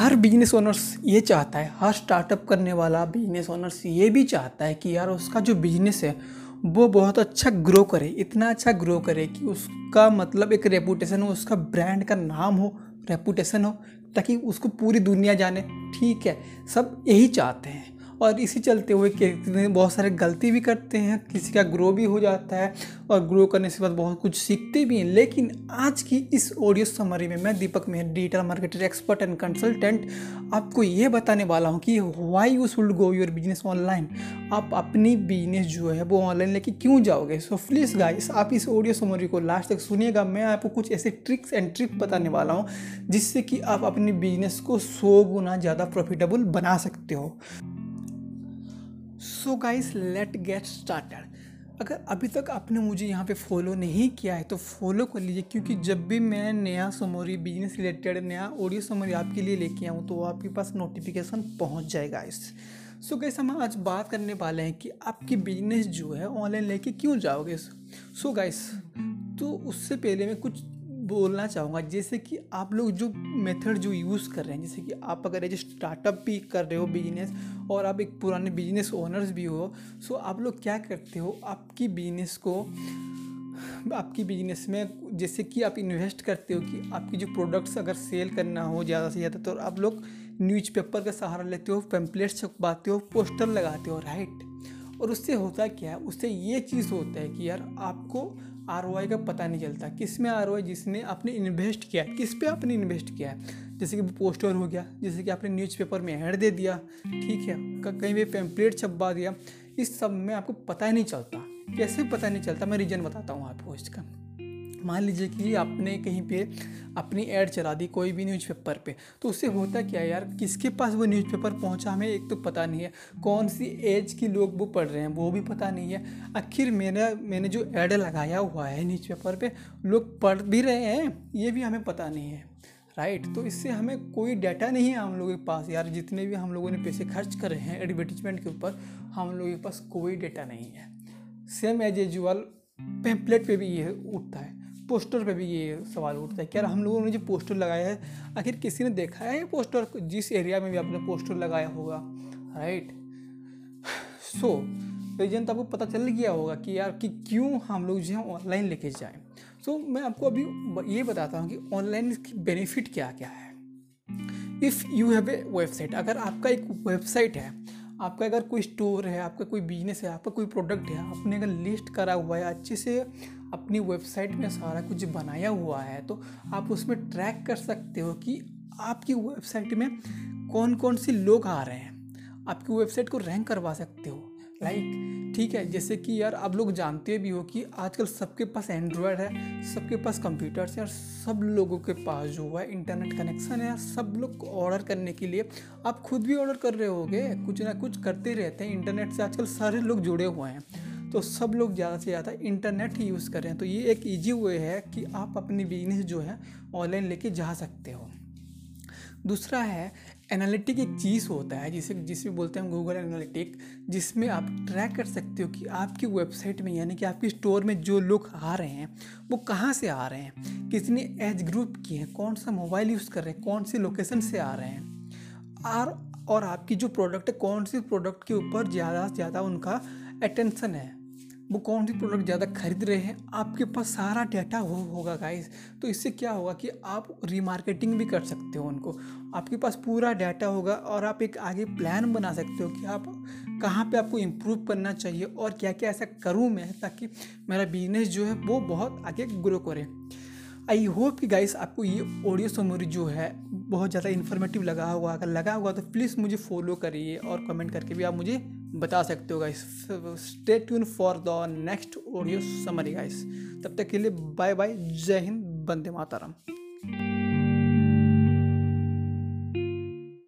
हर business owners ये चाहता है, हर स्टार्टअप करने वाला बिज़नेस ओनर्स ये भी चाहता है कि यार उसका जो बिज़नेस है, वो बहुत अच्छा ग्रो करे, इतना अच्छा ग्रो करे कि उसका मतलब एक रेपुटेशन हो, उसका ब्रांड का नाम हो रेपूटेशन हो, ताकि उसको पूरी दुनिया जाने। ठीक है, सब यही चाहते हैं। और इसी चलते हुए कि बहुत सारे गलती भी करते हैं, किसी का ग्रो भी हो जाता है और ग्रो करने से बाद बहुत कुछ सीखते भी हैं। लेकिन आज की इस ऑडियो समरी में मैं Deepak Mehar digital marketer expert and consultant आपको ये बताने वाला हूँ कि why you should go your business online आप अपनी बिज़नेस जो है वो ऑनलाइन लेके क्यों जाओगे? सो प्लीज़ गाइस आप इस ऑडियो समरी को लास्ट तक सुनिएगा। मैं आपको कुछ ऐसे ट्रिक्स एंड ट्रिक बताने वाला हूँ जिससे कि आप अपनी बिज़नेस को सौ गुना ज़्यादा प्रॉफिटेबल बना सकते हो। So guys let get started अगर अभी तक आपने मुझे यहाँ पे फॉलो नहीं किया है तो फॉलो कर लीजिए, क्योंकि जब भी मैं नया समोरी बिज़नेस रिलेटेड नया ऑडियो समोरी आपके लिए लेके आऊँ तो आपके पास नोटिफिकेशन पहुँच जाएगा इस सो गाइस हम आज बात करने वाले हैं कि आपकी बिज़नेस जो है ऑनलाइन लेके क्यों जाओगे? सो गाइस तो उससे पहले मैं कुछ बोलना चाहूँगा, जैसे कि आप लोग जो मेथड जो यूज़ कर रहे हैं, जैसे कि आप अगर एज स्टार्टअप भी कर रहे हो बिज़नेस और आप एक पुराने बिज़नेस ओनर्स भी हो सो आप लोग क्या करते हो? आपकी बिज़नेस को, आपकी बिज़नेस में जैसे कि आप इन्वेस्ट करते हो कि आपकी जो प्रोडक्ट्स अगर सेल करना हो ज़्यादा से ज़्यादा तो आप लोग न्यूज़पेपर का सहारा लेते हो पैम्पलेट छपवाते हो पोस्टर लगाते हो राइट और उससे होता क्या है? उससे ये चीज़ होता है कि यार आपको आरओआई का पता नहीं चलता। किसमें आर जिसने आपने इन्वेस्ट किया है? किस पे आपने इन्वेस्ट किया है? जैसे कि पोस्टर हो गया, जैसे कि आपने न्यूज़पेपर में ऐड दे दिया, ठीक है? कहीं भी पेम्पलेट छपवा दिया, इस सब में आपको पता ही नहीं चलता। कैसे पता नहीं चलता? मैं रीज़न बताता हूँ आपको इसका मान लीजिए कि आपने कहीं पे अपनी ऐड चला दी कोई भी न्यूज़पेपर पे तो उससे होता क्या यार? किसके पास वो न्यूज़पेपर पहुँचा हमें, एक तो पता नहीं है। कौन सी एज की लोग वो पढ़ रहे हैं, वो भी पता नहीं है। आखिर मेरा, मैंने जो ऐड लगाया हुआ है न्यूज़पेपर पे, लोग पढ़ भी रहे हैं, ये भी हमें पता नहीं है। राइट तो इससे हमें कोई डाटा नहीं है हम लोगों के पास यार। जितने भी हम लोगों ने पैसे खर्च करे हैं एडवर्टीजमेंट के ऊपर, हम लोगों के पास कोई डाटा नहीं है। सेम एज यूजल पेम्पलेट पे भी ये उठता है। पोस्टर पे भी ये सवाल उठता है क्या हम लोगों ने जो पोस्टर लगाया है आखिर किसी ने देखा है ये पोस्टर? जिस एरिया में भी आपने पोस्टर लगाया होगा राइट सो रीजन तो आपको पता चल गया होगा कि यार कि क्यों हम लोग जो है ऑनलाइन लेके जाएँ। सो so, मैं आपको अभी ये बताता हूँ कि ऑनलाइन की बेनिफिट क्या क्या है। If you have a website अगर आपका एक वेबसाइट है आपका अगर कोई स्टोर है, आपका कोई बिज़नेस है, आपका कोई प्रोडक्ट है, आपने अगर लिस्ट करा हुआ है, अच्छे से अपनी वेबसाइट में सारा कुछ बनाया हुआ है तो आप उसमें ट्रैक कर सकते हो कि आपकी वेबसाइट में कौन कौन से लोग आ रहे हैं। आपकी वेबसाइट को रैंक करवा सकते हो। लाइक ठीक है, जैसे कि यार आप लोग जानते भी हो कि आजकल सबके पास एंड्रॉयड है, सबके पास कंप्यूटर्स है, और सब लोगों के पास जो है इंटरनेट कनेक्शन है सब लोग ऑर्डर करने के लिए आप खुद भी ऑर्डर कर रहे होगे, कुछ ना कुछ करते रहते हैं इंटरनेट से आजकल सारे लोग जुड़े हुए हैं। तो सब लोग ज़्यादा से ज़्यादा इंटरनेट ही यूज़ कर रहे हैं। तो ये एक ईजी वे है कि आप अपनी बिज़नेस जो है ऑनलाइन लेके जा सकते हो। दूसरा है एनालिटिक एक चीज़ होता है, जिसे जिसे बोलते हैं गूगल एनालिटिक जिसमें आप ट्रैक कर सकते हो कि आपकी वेबसाइट में, यानी कि आपकी स्टोर में जो लोग आ रहे हैं, वो कहाँ से आ रहे हैं, कितने एज ग्रुप की हैं, कौन सा मोबाइल यूज़ कर रहे हैं, कौन सी लोकेशन से आ रहे हैं, और और आपकी जो प्रोडक्ट है, कौन सी प्रोडक्ट के ऊपर ज़्यादा से ज़्यादा उनका अटेंशन है। वो कौन सी प्रोडक्ट ज़्यादा खरीद रहे हैं आपके पास सारा डाटा हो होगा गाइस। तो इससे क्या होगा कि आप रीमार्केटिंग भी कर सकते हो उनको। आपके पास पूरा डाटा होगा और आप एक आगे प्लान बना सकते हो कि आप कहाँ पे आपको इम्प्रूव करना चाहिए और क्या क्या ऐसा करूँ मैं ताकि मेरा बिज़नेस जो है वो बहुत आगे ग्रो करे। आई होप कि गाइस आपको ये ऑडियो समरी जो है बहुत ज़्यादा इन्फॉर्मेटिव लगा हुआ अगर लगा हुआ तो प्लीज़ मुझे फॉलो करिए और कमेंट करके भी आप मुझे बता सकते हो guys stay tune for the next audio summary guys तब तक के लिए बाय बाय जय हिंद बंदे माताराम.